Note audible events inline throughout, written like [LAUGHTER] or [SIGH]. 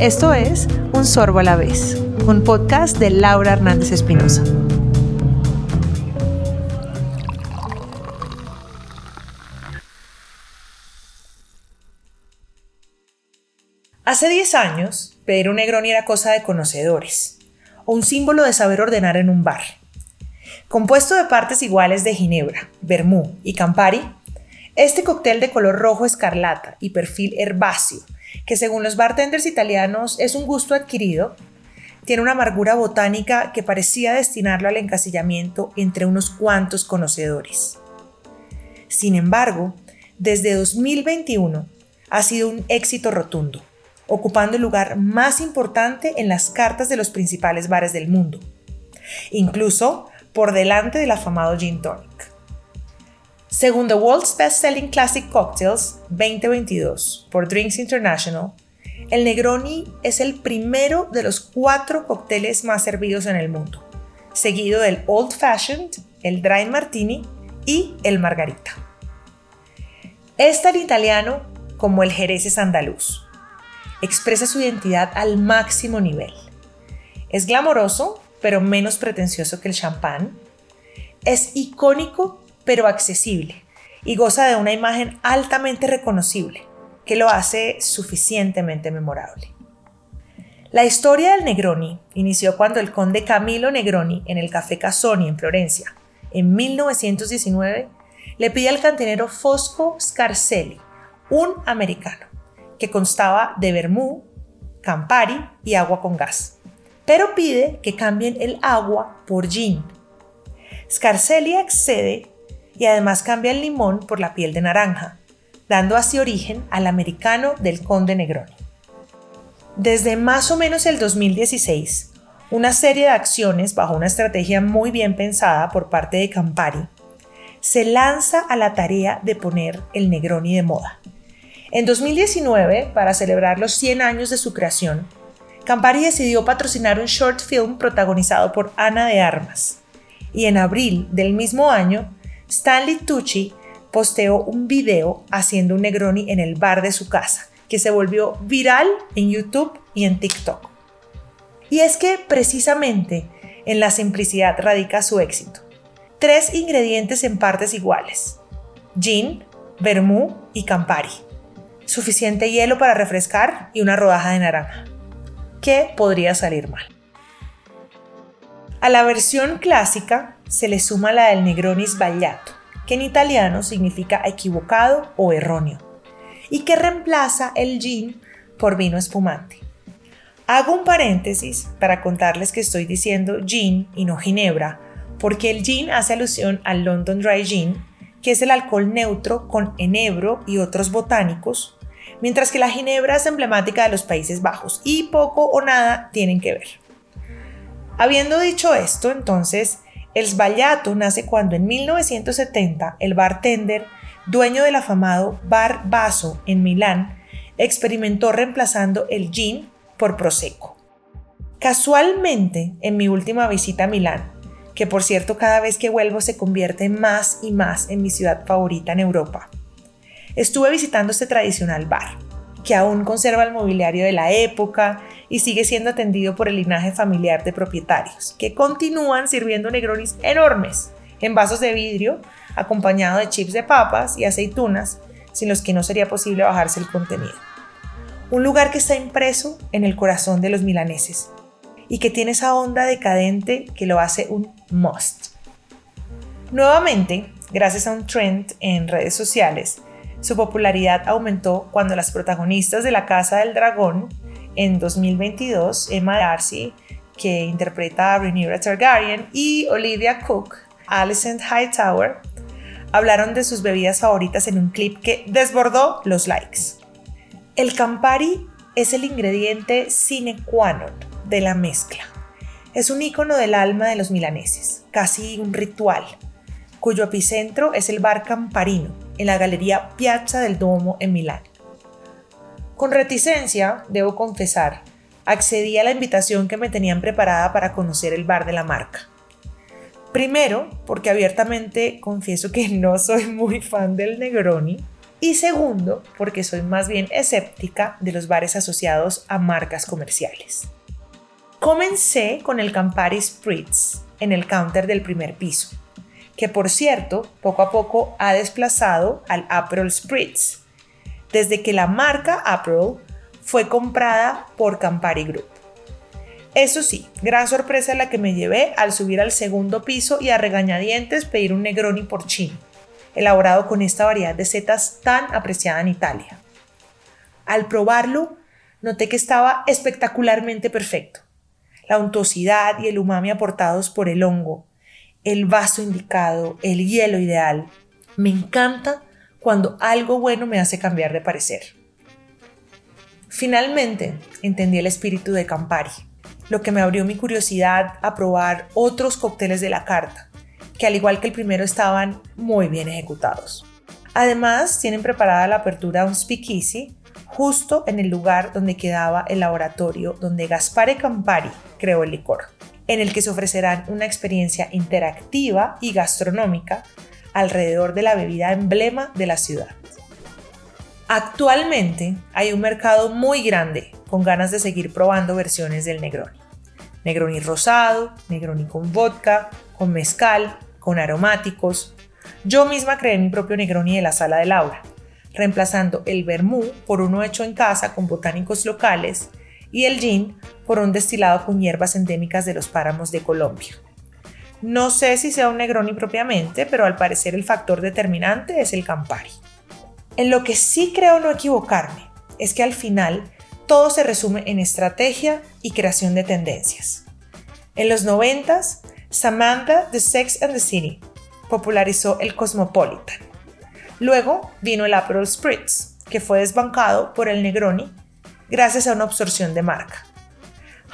Esto es Un Sorbo a la vez, un podcast de Laura Hernández Espinosa. Hace 10 años, pedir un Negroni era cosa de conocedores, o un símbolo de saber ordenar en un bar. Compuesto de partes iguales de ginebra, vermú y campari, este cóctel de color rojo escarlata y perfil herbáceo, que según los bartenders italianos es un gusto adquirido, tiene una amargura botánica que parecía destinarlo al encasillamiento entre unos cuantos conocedores. Sin embargo, desde 2021 ha sido un éxito rotundo, ocupando el lugar más importante en las cartas de los principales bares del mundo, incluso por delante del afamado Gin Tonic. Según The World's Best Selling Classic Cocktails 2022 por Drinks International, el Negroni es el primero de los cuatro cócteles más servidos en el mundo, seguido del Old Fashioned, el Dry Martini y el Margarita. Es tan italiano como el Jerez andaluz. Expresa su identidad al máximo nivel. Es glamoroso, pero menos pretencioso que el champán. Es icónico pero accesible y goza de una imagen altamente reconocible que lo hace suficientemente memorable. La historia del Negroni inició cuando el conde Camilo Negroni en el Café Casoni en Florencia, en 1919, le pide al cantinero Fosco Scarcelli, un americano, que constaba de vermú, campari y agua con gas, pero pide que cambien el agua por gin. Scarcelli accede y además cambia el limón por la piel de naranja, dando así origen al americano del Conde Negroni. Desde más o menos el 2016, una serie de acciones bajo una estrategia muy bien pensada por parte de Campari se lanza a la tarea de poner el Negroni de moda. En 2019, para celebrar los 100 años de su creación, Campari decidió patrocinar un short film protagonizado por Ana de Armas. Y en abril del mismo año Stanley Tucci posteó un video haciendo un Negroni en el bar de su casa, que se volvió viral en YouTube y en TikTok. Y es que precisamente en la simplicidad radica su éxito. Tres ingredientes en partes iguales. Gin, vermú y campari. Suficiente hielo para refrescar y una rodaja de naranja. ¿Qué podría salir mal? A la versión clásica se le suma la del Negroni sbagliato, que en italiano significa equivocado o erróneo, y que reemplaza el gin por vino espumante. Hago un paréntesis para contarles que estoy diciendo gin y no ginebra, porque el gin hace alusión al London Dry Gin, que es el alcohol neutro con enebro y otros botánicos, mientras que la ginebra es emblemática de los Países Bajos y poco o nada tienen que ver. Habiendo dicho esto, entonces, el sbagliato nace cuando en 1970 el bartender, dueño del afamado Bar Vaso en Milán, experimentó reemplazando el gin por prosecco. Casualmente, en mi última visita a Milán, que por cierto cada vez que vuelvo se convierte más y más en mi ciudad favorita en Europa, estuve visitando este tradicional bar que aún conserva el mobiliario de la época y sigue siendo atendido por el linaje familiar de propietarios, que continúan sirviendo negronis enormes en vasos de vidrio, acompañado de chips de papas y aceitunas, sin los que no sería posible bajarse el contenido. Un lugar que está impreso en el corazón de los milaneses y que tiene esa onda decadente que lo hace un must. Nuevamente, gracias a un trend en redes sociales, su popularidad aumentó cuando las protagonistas de La Casa del Dragón en 2022, Emma Darcy, que interpreta a Rhaenyra Targaryen, y Olivia Cook, Alicent Hightower, hablaron de sus bebidas favoritas en un clip que desbordó los likes. El Campari es el ingrediente sine qua non de la mezcla. Es un icono del alma de los milaneses, casi un ritual, cuyo epicentro es el bar Camparino, en la Galería Piazza del Duomo en Milán. Con reticencia, debo confesar, accedí a la invitación que me tenían preparada para conocer el bar de la marca. Primero, porque abiertamente confieso que [LAUGHS] no soy muy fan del Negroni, Y segundo, porque soy más bien escéptica de los bares asociados a marcas comerciales. Comencé con el Campari Spritz en el counter del primer piso, que por cierto, poco a poco ha desplazado al Aperol Spritz, desde que la marca Aperol fue comprada por Campari Group. Eso sí, gran sorpresa la que me llevé al subir al segundo piso y a regañadientes pedir un Negroni por chino, elaborado con esta variedad de setas tan apreciada en Italia. Al probarlo, noté que estaba espectacularmente perfecto. La untuosidad y el umami aportados por el hongo, el vaso indicado, el hielo ideal. Me encanta cuando algo bueno me hace cambiar de parecer. Finalmente, entendí el espíritu de Campari lo que me abrió mi curiosidad a probar otros cócteles de la carta, que al igual que el primero estaban muy bien ejecutados. Además, tienen preparada la apertura de un speakeasy justo en el lugar donde quedaba el laboratorio donde Gaspare Campari creó el licor, en el que se ofrecerán una experiencia interactiva y gastronómica alrededor de la bebida emblema de la ciudad. Actualmente hay un mercado muy grande con ganas de seguir probando versiones del Negroni. Negroni rosado, Negroni con vodka, con mezcal, con aromáticos. Yo misma creé mi propio Negroni de la sala de Laura, reemplazando el vermú por uno hecho en casa con botánicos locales y el gin por un destilado con hierbas endémicas de los páramos de Colombia. No sé si sea un Negroni propiamente, pero al parecer el factor determinante es el Campari. En lo que sí creo no equivocarme es que al final todo se resume en estrategia y creación de tendencias. En los 90, Samantha de Sex and the City popularizó el Cosmopolitan. Luego vino el Aperol Spritz, que fue desbancado por el Negroni gracias a una absorción de marca.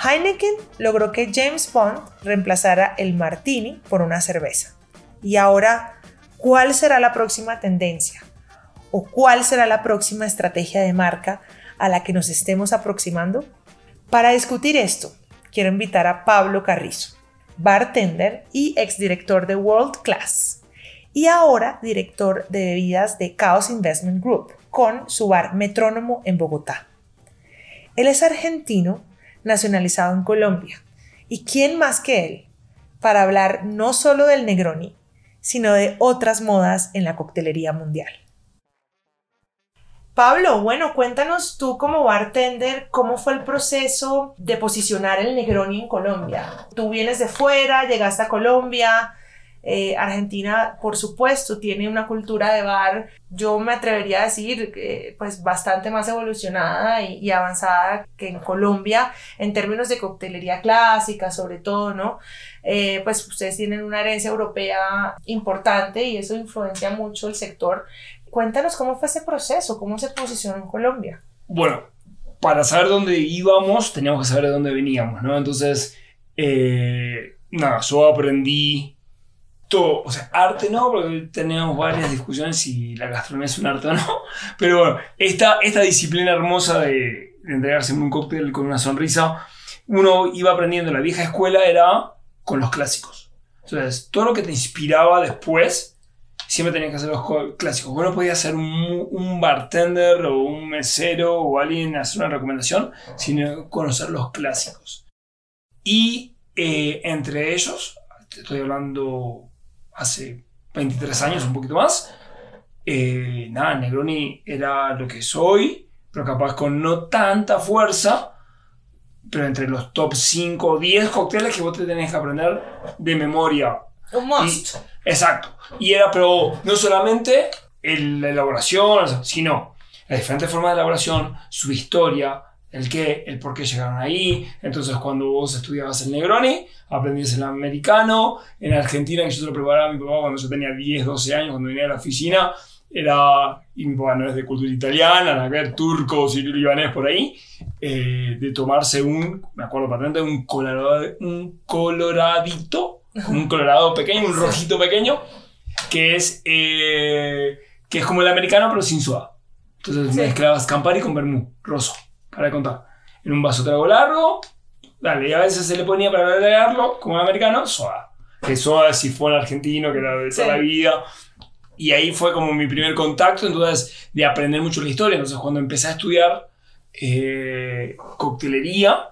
Heineken logró que James Bond reemplazara el Martini por una cerveza. Y ahora, ¿cuál será la próxima tendencia? ¿O cuál será la próxima estrategia de marca a la que nos estemos aproximando? Para discutir esto, quiero invitar a Pablo Carrizo, bartender y exdirector de World Class, y ahora director de bebidas de Chaos Investment Group, con su bar Metrónomo en Bogotá. Él es argentino, nacionalizado en Colombia, y quién más que él para hablar no solo del Negroni, sino de otras modas en la coctelería mundial. Pablo, bueno, cuéntanos tú como bartender, ¿cómo fue el proceso de posicionar el Negroni en Colombia? Tú vienes de fuera, llegaste a Colombia, eh, Argentina, por supuesto, tiene una cultura de bar, yo me atrevería a decir, pues bastante más evolucionada y, avanzada que en Colombia en términos de coctelería clásica, sobre todo, ¿no? Eh, pues ustedes tienen una herencia europea importante y eso influencia mucho el sector. Cuéntanos cómo fue ese proceso, cómo se posicionó en Colombia. Bueno, para saber dónde íbamos, teníamos que saber de dónde veníamos, ¿no? Entonces, eh, nada, yo aprendí todo, o sea, arte no, porque tenemos varias discusiones si la gastronomía es un arte o no, [LAUGHS] pero bueno, esta, esta disciplina hermosa de, entregarse un cóctel con una sonrisa, uno iba aprendiendo en la vieja escuela era con los clásicos. Entonces, todo lo que te inspiraba después siempre tenía que hacer los clásicos. Bueno, podía ser un, bartender o un mesero o alguien hacer una recomendación, sino conocer los clásicos. Y eh, entre ellos, te estoy hablando hace 23 años, un poquito más, eh, nada, Negroni era lo que soy, pero capaz con no tanta fuerza, pero entre los top 5 o 10 cócteles que vos te tenés que aprender de memoria. Un must. Exacto. Y era, pero no solamente la elaboración, sino las diferentes formas de elaboración, su historia, el qué, el por qué llegaron ahí. Entonces, cuando vos estudiabas el Negroni, aprendías el americano. En Argentina, que yo te lo preparaba a mi papá cuando yo tenía 10, 12 años, cuando venía a la oficina, era, y mi papá no es de cultura italiana, a ver, turco, sirio libanés por ahí, eh, de tomarse un, me acuerdo patente, un, colorado, un coloradito un colorado pequeño, un rojito pequeño, que es, eh, que es como el americano, pero sin soda. Entonces mezclabas Campari con vermú, roso, para contar. En un vaso trago largo, dale, y a veces se le ponía para agregarlo, como el americano, soda. Que soda si fue el argentino, que era de toda la vida. y ahí fue como mi primer contacto, entonces, de aprender mucho la historia. Entonces, cuando empecé a estudiar eh, coctelería,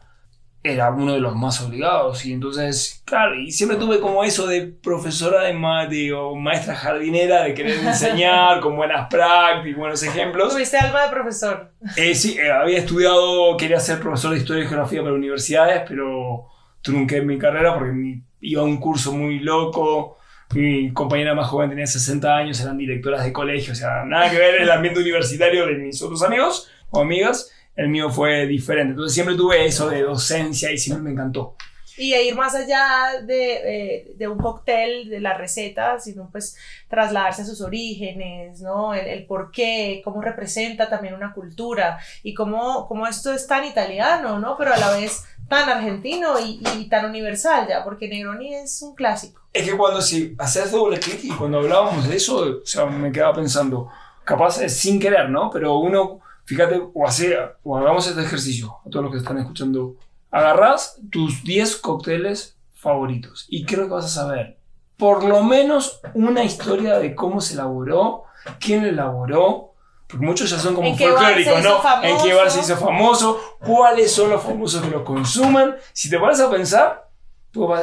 era uno de los más obligados. Y entonces, claro, y siempre tuve como eso de profesora de, mate o maestra jardinera, de querer enseñar con buenas prácticas, buenos ejemplos. ¿Tuviste alma de profesor? Eh, sí, eh, había estudiado, quería ser profesor de historia y geografía para universidades, pero trunqué mi carrera porque iba a un curso muy loco. Mi compañera más joven tenía 60 años, eran directoras de colegio, o sea, nada que ver el ambiente universitario de mis otros amigos o amigas el mío fue diferente. Entonces siempre tuve eso de docencia y siempre me encantó. Y ir más allá de, de, un cóctel, de la receta, sino pues trasladarse a sus orígenes, ¿no? El, el, por qué, cómo representa también una cultura y cómo, cómo esto es tan italiano, ¿no? Pero a la vez tan argentino y, y, tan universal ya, porque Negroni es un clásico. Es que cuando si haces doble clic y cuando hablábamos de eso, o sea, me quedaba pensando, capaz es sin querer, ¿no? Pero uno Fíjate, o, hace, o hagamos este ejercicio, a todos los que están escuchando. Agarrás tus 10 cócteles favoritos y creo que vas a saber por lo menos una historia de cómo se elaboró, quién lo elaboró, porque muchos ya son como folclóricos, ¿no? En qué bar se hizo famoso, cuáles son los famosos que lo consuman. Si te pones a pensar,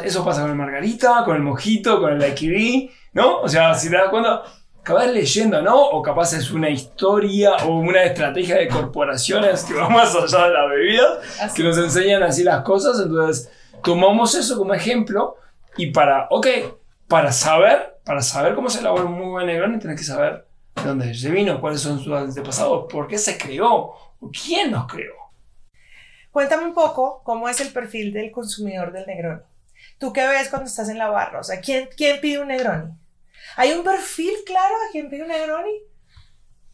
eso pasa con el margarita, con el mojito, con el daiquiri, ¿no? O sea, si te das cuenta, capaz leyendo, ¿no? O capaz es una historia o una estrategia de corporaciones que va más allá de la bebida, que nos enseñan así las cosas. Entonces, tomamos eso como ejemplo y para, ok, para saber, para saber cómo se elabora un muy buen Negroni, tienes que saber de dónde se vino, cuáles son sus antepasados, por qué se creó, quién nos creó. Cuéntame un poco cómo es el perfil del consumidor del Negroni. ¿Tú qué ves cuando estás en la barra? O sea, ¿quién, quién pide un Negroni? ¿Hay un perfil claro a quien pide un Negroni?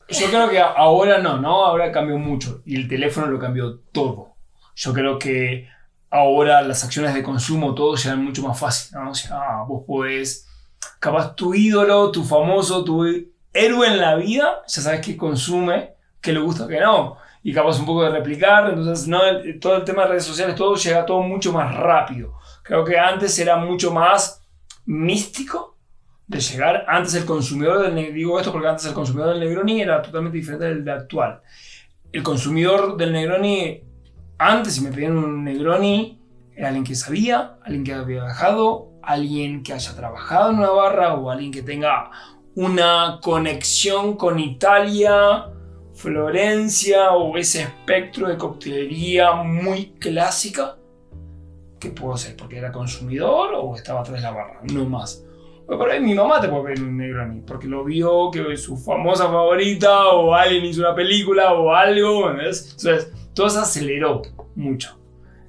Yo creo que ahora no, ¿no? Ahora cambió mucho y el teléfono lo cambió todo. Yo creo que ahora las acciones de consumo, todo se dan mucho más fácil, ¿no? O sea, vos podés, capaz tu ídolo, tu famoso, tu héroe en la vida, ya sabes qué consume, qué le gusta, qué no. Y capaz un poco de replicar, entonces no, todo el tema de redes sociales, todo llega todo mucho más rápido. Creo que antes era mucho más místico de llegar. Antes el consumidor del Negroni, digo esto porque antes el consumidor del Negroni era totalmente diferente del de actual. El consumidor del Negroni, antes si me pedían un Negroni, era alguien que sabía, alguien que había viajado, alguien que haya trabajado en una barra o alguien que tenga una conexión con Italia, Florencia o ese espectro de coctelería muy clásica. ¿Qué puedo ser? Porque era consumidor o estaba atrás de la barra, no más. Por ahí mi mamá te puede pedir un Negroni, porque lo vio que es su famosa favorita, o alguien hizo una película, o algo, Entonces, todo se aceleró mucho.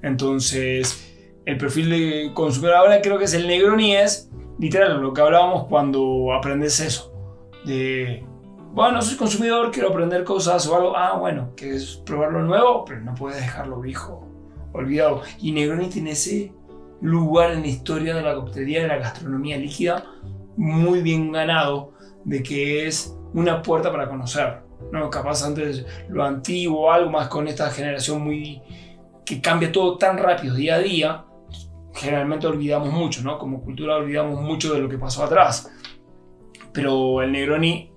Entonces, el perfil de consumidor ahora creo que es el Negroni, es literal lo que hablábamos cuando aprendes eso. De, bueno, soy consumidor, quiero aprender cosas o algo. Ah, bueno, quieres probar lo nuevo, pero no puedes dejarlo viejo, olvidado. Y Negroni tiene ese lugar en la historia de la coctelería de la gastronomía líquida muy bien ganado, de que es una puerta para conocer. ¿no? Capaz antes lo antiguo, algo más con esta generación muy que cambia todo tan rápido día a día, generalmente olvidamos mucho, ¿no? Como cultura olvidamos mucho de lo que pasó atrás. Pero el Negroni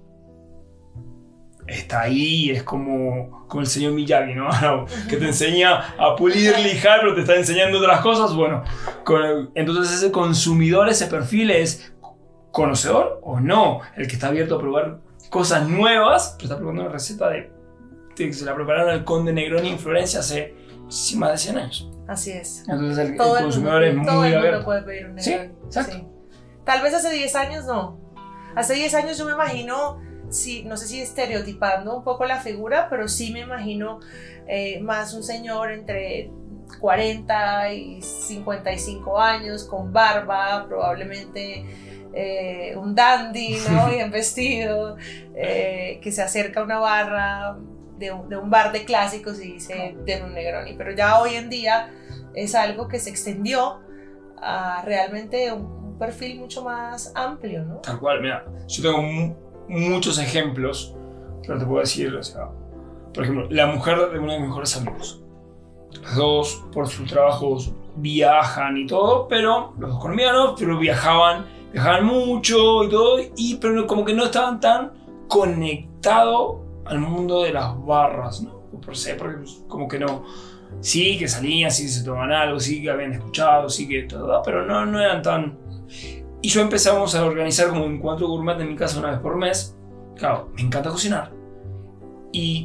está ahí, es como, como el señor Miyagi, ¿no? [LAUGHS] que te enseña a pulir, lijar, pero te está enseñando otras cosas. Bueno, entonces ese consumidor, ese perfil es conocedor o no, el que está abierto a probar cosas nuevas, pero está probando una receta de, que se la prepararon el conde Negroni en Florencia hace más de 100 años. Así es. Entonces el, consumidor es muy todo el abierto. puede pedir un Negroni. Sí, exacto. Tal vez hace 10 años no. Hace 10 años yo me imagino sí, no sé si estereotipando un poco la figura, pero sí me imagino eh, más un señor entre 40 y 55 años, con barba, probablemente eh, un dandy, ¿no? Bien vestido, eh, que se acerca a una barra de un, bar de clásicos y dice de un Negroni. Pero ya hoy en día es algo que se extendió a realmente un, perfil mucho más amplio, ¿no? Tal cual, mira, yo tengo un muchos ejemplos, pero te puedo decir, o sea, por ejemplo, la mujer de uno de mis mejores amigos. Los dos, por sus trabajos, viajan y todo, pero los dos colombianos, pero viajaban viajaban mucho y todo, y, pero como que no estaban tan conectados al mundo de las barras, ¿no? Por sé, porque pues, como que no. Sí, que salían, sí se tomaban algo, sí que habían escuchado, sí que todo, pero no, no eran tan. Y yo empezamos a organizar como un encuentro gourmet en mi casa una vez por mes. Claro, me encanta cocinar. Y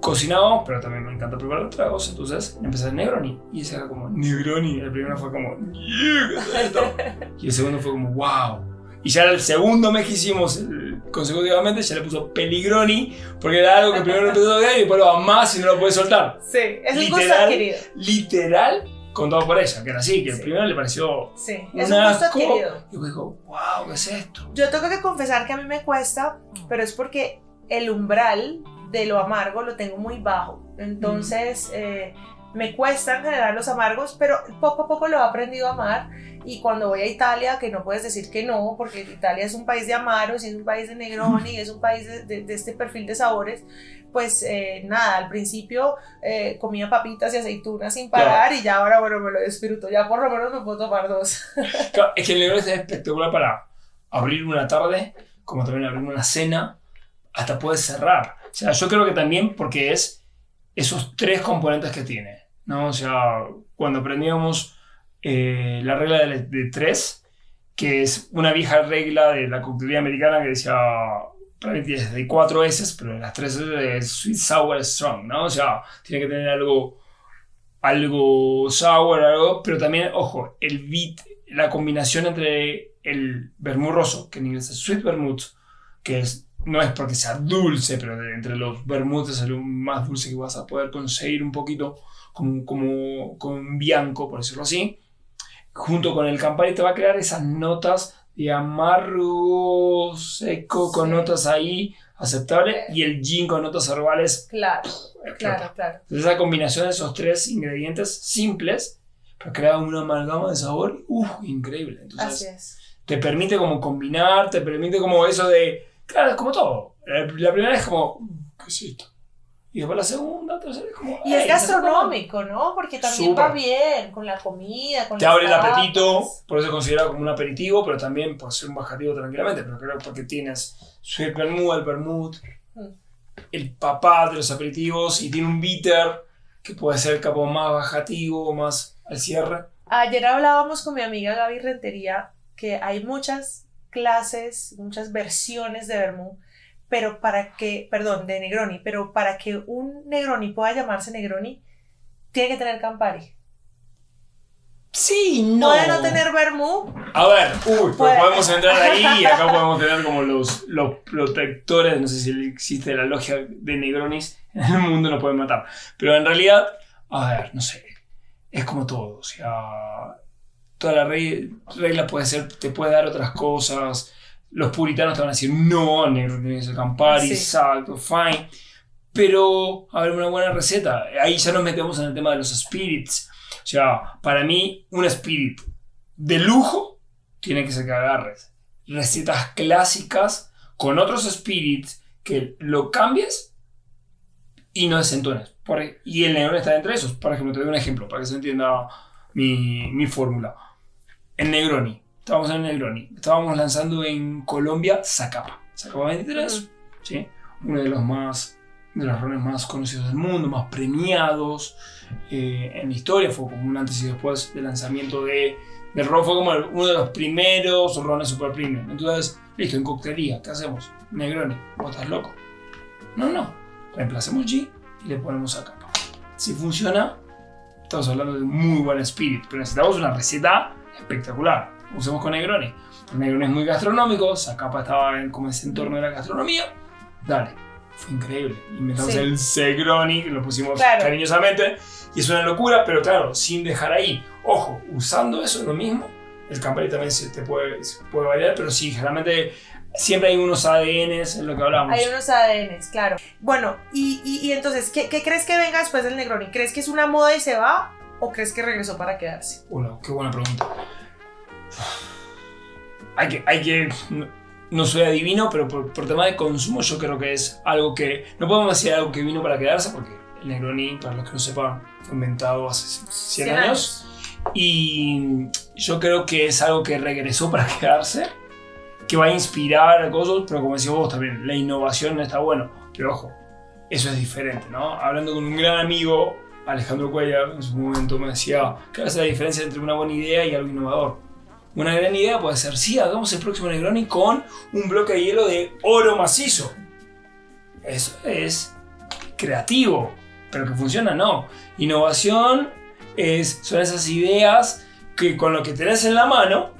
cocinamos, pero también me encanta preparar tragos, entonces empecé el Negroni. Y ese era como, Negroni. El primero fue como, Y el segundo fue como, wow. Y ya el segundo mes que hicimos consecutivamente, ya le puso Peligroni, porque era algo que primero empezó a ver y después lo más y no lo puede soltar. Sí, es un gusto adquirido. Literal, contado por ella, que era así, que el primero le pareció. Sí, es un gusto adquirido. Y dijo, wow, ¿qué es esto? Yo tengo que confesar que a mí me cuesta, pero es porque el umbral de lo amargo lo tengo muy bajo. Entonces, eh, me cuesta en general los amargos, pero poco a poco lo he aprendido a amar. Y cuando voy a Italia, que no puedes decir que no, porque Italia es un país de amaros, y es un país de negroni, es un país de, este perfil de sabores, pues eh, nada, al principio eh, comía papitas y aceitunas sin parar y ya ahora, bueno, me lo disfruto. Ya por lo menos me puedo tomar dos. [LAUGHS] es que el negroni es espectacular para abrir una tarde, como también abrir una cena, hasta puedes cerrar. O sea, yo creo que también porque es esos tres componentes que tiene, ¿no? O sea, cuando aprendíamos eh, la regla de, tres, que es una vieja regla de la coctelería americana que decía, de cuatro S, pero las tres S es sweet, sour, strong, ¿no? O sea, tiene que tener algo, algo sour, algo, pero también, ojo, el beat, la combinación entre el vermouth que en inglés es sweet vermouth, que es no es porque sea dulce, pero entre los vermutes es lo más dulce que vas a poder conseguir un poquito como, como, con bianco, por decirlo así. Junto con el Campari te va a crear esas notas de amargo seco con notas ahí aceptables y el gin con notas herbales. Claro, claro, claro. Entonces esa combinación de esos tres ingredientes simples para crear una amalgama de sabor, uff, increíble. Entonces, Así es. Te permite como combinar, te permite como eso de Claro, es como todo. La primera es como, ¿qué es esto? Y después la segunda, tercera es como. Y es gastronómico, ¿no? Porque también va bien con la comida, con Te abre el apetito, por eso se considera como un aperitivo, pero también puede ser un bajativo tranquilamente. Pero creo que porque tienes el vermouth, el vermouth, mm. el papá de los aperitivos y tiene un bitter que puede ser como más bajativo, más al cierre. Ayer hablábamos con mi amiga Gaby Rentería que hay muchas clases, muchas versiones de vermú, pero para que, perdón, de Negroni, pero para que un Negroni pueda llamarse Negroni, tiene que tener Campari. Sí, no. Puede no tener vermú. A ver, uy, pues podemos entrar ahí y acá podemos tener como los, los protectores, no sé si existe la logia de Negronis, [LAUGHS] en el mundo no pueden matar. Pero en realidad, a ver, no sé, es como todo, o sea, toda la regla puede ser, te puede dar otras cosas. Los puritanos te van a decir, no, negro tienes que Campari, exacto, fine. Pero, a ver, una buena receta. Ahí ya nos metemos en el tema de los spirits. O sea, para mí, un spirit de lujo tiene que ser que agarres recetas clásicas con otros spirits que lo cambies y no desentones. Y el negro está entre esos. Por ejemplo, te doy un ejemplo para que se entienda mi, mi fórmula en Negroni. Estábamos en Negroni. Estábamos lanzando en Colombia Zacapa. Zacapa 23, ¿sí? Uno de los más de los rones más conocidos del mundo, más premiados eh, en la historia. Fue como un antes y después del lanzamiento de, del ron. Fue como uno de los primeros rones super premium. Entonces, listo, en coctelería, ¿qué hacemos? Negroni, ¿vos estás loco? No, no. Reemplacemos G y le ponemos Zacapa. Si funciona, estamos hablando de muy buen spirit, pero necesitamos una receta espectacular. Usemos con Negroni. El Negroni es muy gastronómico, Zacapa estaba en como ese entorno de la gastronomía. Dale, fue increíble. Inventamos el Segroni, que lo pusimos cariñosamente. Y es una locura, pero claro, sin dejar ahí. Ojo, usando eso es lo mismo. El Campari también se te puede, puede variar, pero sí, generalmente siempre hay unos ADNs en lo que hablamos. Hay unos ADNs, claro. Bueno, y, y, entonces, ¿qué, ¿qué, crees que venga después del Negroni? ¿Crees que es una moda y se va? ¿O crees que regresó para quedarse? Hola, qué buena pregunta. Hay que, hay que no, soy adivino, pero por, tema de consumo yo creo que es algo que, no podemos decir algo que vino para quedarse, porque el Negroni, para los que no sepan, fue inventado hace 100, años. Y yo creo que es algo que regresó para [LAUGHS] quedarse, que va a inspirar a cosas, pero como decís vos también, la innovación no está bueno. Pero ojo, eso es diferente, ¿no? Hablando con un gran amigo, Alejandro Cuellar, en su momento me decía, ¿qué es la diferencia entre una buena idea y algo innovador? Una gran idea puede ser, sí, hagamos el próximo Negroni con un bloque de hielo de oro macizo. Eso es creativo, pero que funciona no. Innovación es, son esas ideas que con lo que tenés en la mano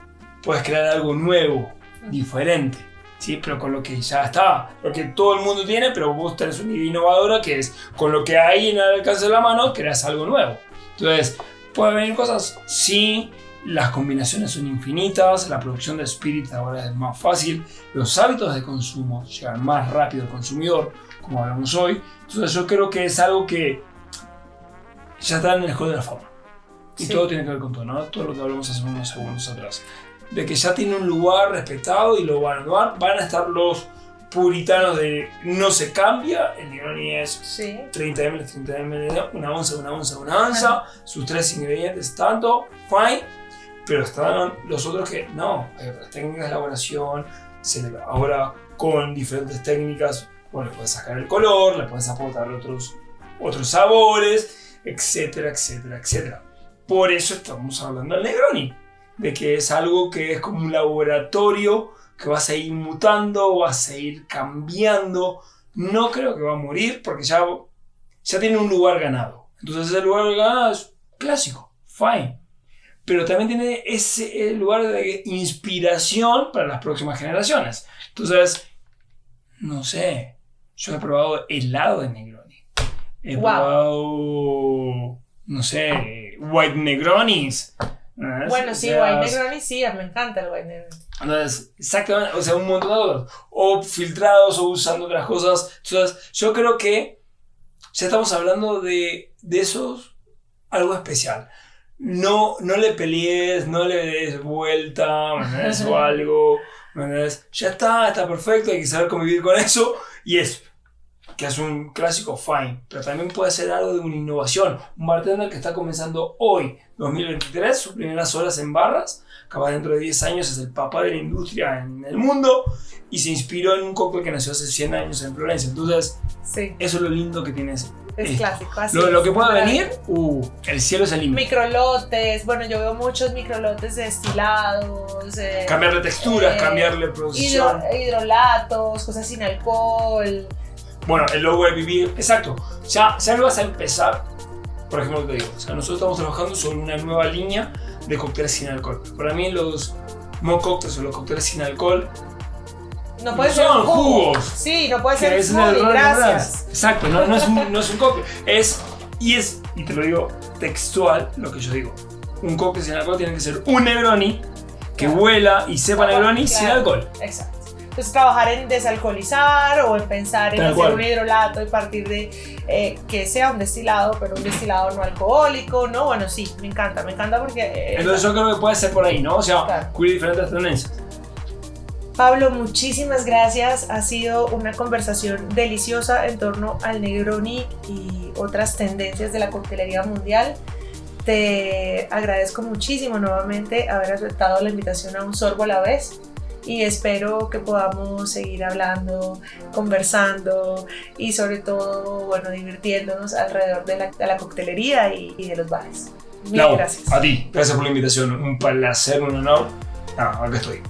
puedes crear algo nuevo, diferente. ¿sí? Pero con lo que ya está, lo que todo el mundo tiene, pero vos tenés una idea innovadora que es con lo que hay en el alcance de la mano, creas algo nuevo. Entonces, ¿pueden venir cosas? Sí, las combinaciones son infinitas, la producción de spirit ahora es más fácil, los hábitos de consumo llegan más rápido al consumidor, como hablamos hoy. Entonces, yo creo que es algo que ya está en el juego de la fama. Y Sí. todo tiene que ver con todo, ¿no? Todo lo que hablamos hace unos segundos atrás. De que ya tiene un lugar respetado y lo van a tomar. Van a estar los puritanos de no se cambia. El Negroni es Sí. 30 ml, 30 ml, una onza, una onza, una onza. Sus tres ingredientes, tanto, fine. Pero están los otros que no. Hay otras técnicas de elaboración. Se con diferentes técnicas, bueno, le puedes sacar el color, le puedes aportar otros, otros sabores, etcétera, etcétera, etcétera. Por eso estamos hablando del Negroni. De que es algo que es como un laboratorio que va a seguir mutando, va a seguir cambiando. No creo que va a morir porque ya, ya tiene un lugar ganado. Entonces ese lugar ganado es clásico, fine. Pero también tiene ese lugar de inspiración para las próximas generaciones. Entonces, no sé, yo he probado helado de Negroni. He Wow. probado, no sé, White Negronis. ¿no? Bueno, sí, White Negroni sí, me encanta el White Negroni. entonces, exactamente, o sea, un montón de otros. O filtrados o usando otras cosas. Entonces, yo creo que ya estamos hablando de, de esos algo especial. No, no le pelees, no le des vuelta. O algo. Ya está, está perfecto, hay que saber convivir con eso. Y eso, que es un clásico, fine. Pero también puede ser algo de una innovación. Un bartender que está comenzando hoy, 2023, sus primeras horas en barras, capaz dentro de 10 años es el papá de la industria en el mundo y se inspiró en un cóctel que nació hace 100 años en Florencia. Entonces, Sí, eso es lo lindo que tiene ese. Es clásico. Así Lo, es. lo que pueda venir, uh, el cielo es el límite. Microlotes, bueno, yo veo muchos microlotes destilados. eh, Cambiarle texturas, eh, cambiarle producción. hidro- hidrolatos, cosas sin alcohol. Bueno, el logo de vivir, exacto. Ya, ya lo vas a empezar. Por ejemplo, te digo, o sea, nosotros estamos trabajando sobre una nueva línea de cócteles sin alcohol. Para mí los mo cocktails o los cócteles sin alcohol No puede No ser son jugo. jugos. Sí, no puede ser smoothie, gracias. Exacto, no, no es un, no es un cóctel. Es, y es, y te lo digo textual, lo que yo digo. Un cóctel sin alcohol tiene que ser un Negroni que Claro. huela y sepa Claro. Negroni sin alcohol. Exacto. Entonces trabajar en desalcoholizar o en pensar en Tal hacer cual. un hidrolato y partir de eh, que sea un destilado, pero un destilado no alcohólico, ¿no? Bueno, sí, me encanta, me encanta porque... eh, Entonces yo creo que puede ser por ahí, ¿no? O sea, Claro. cubrir diferentes tendencias. Pablo, muchísimas gracias. Ha sido una conversación deliciosa en torno al Negroni y otras tendencias de la coctelería mundial. Te agradezco muchísimo nuevamente haber aceptado la invitación a un sorbo a la vez y espero que podamos seguir hablando, conversando y sobre todo, bueno, divirtiéndonos alrededor de la, de la coctelería y, y de los bares. Mil gracias. a ti, gracias por la invitación. Un placer, un honor. Ah, acá estoy.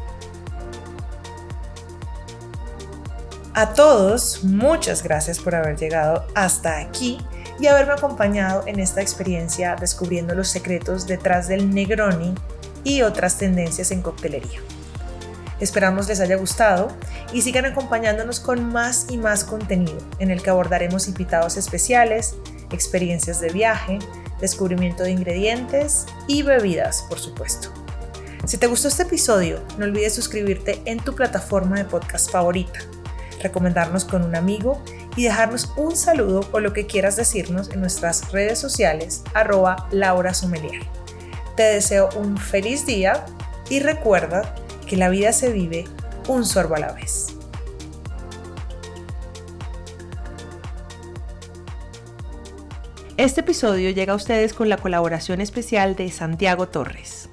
A todos, muchas gracias por haber llegado hasta aquí y haberme acompañado en esta experiencia descubriendo los secretos detrás del Negroni y otras tendencias en coctelería. Esperamos les haya gustado y sigan acompañándonos con más y más contenido en el que abordaremos invitados especiales, experiencias de viaje, descubrimiento de ingredientes y bebidas, por supuesto. Si te gustó este episodio, no olvides suscribirte en tu plataforma de podcast favorita recomendarnos con un amigo y dejarnos un saludo o lo que quieras decirnos en nuestras redes sociales arroba Laura Sommelier. Te deseo un feliz día y recuerda que la vida se vive un sorbo a la vez. Este episodio llega a ustedes con la colaboración especial de Santiago Torres.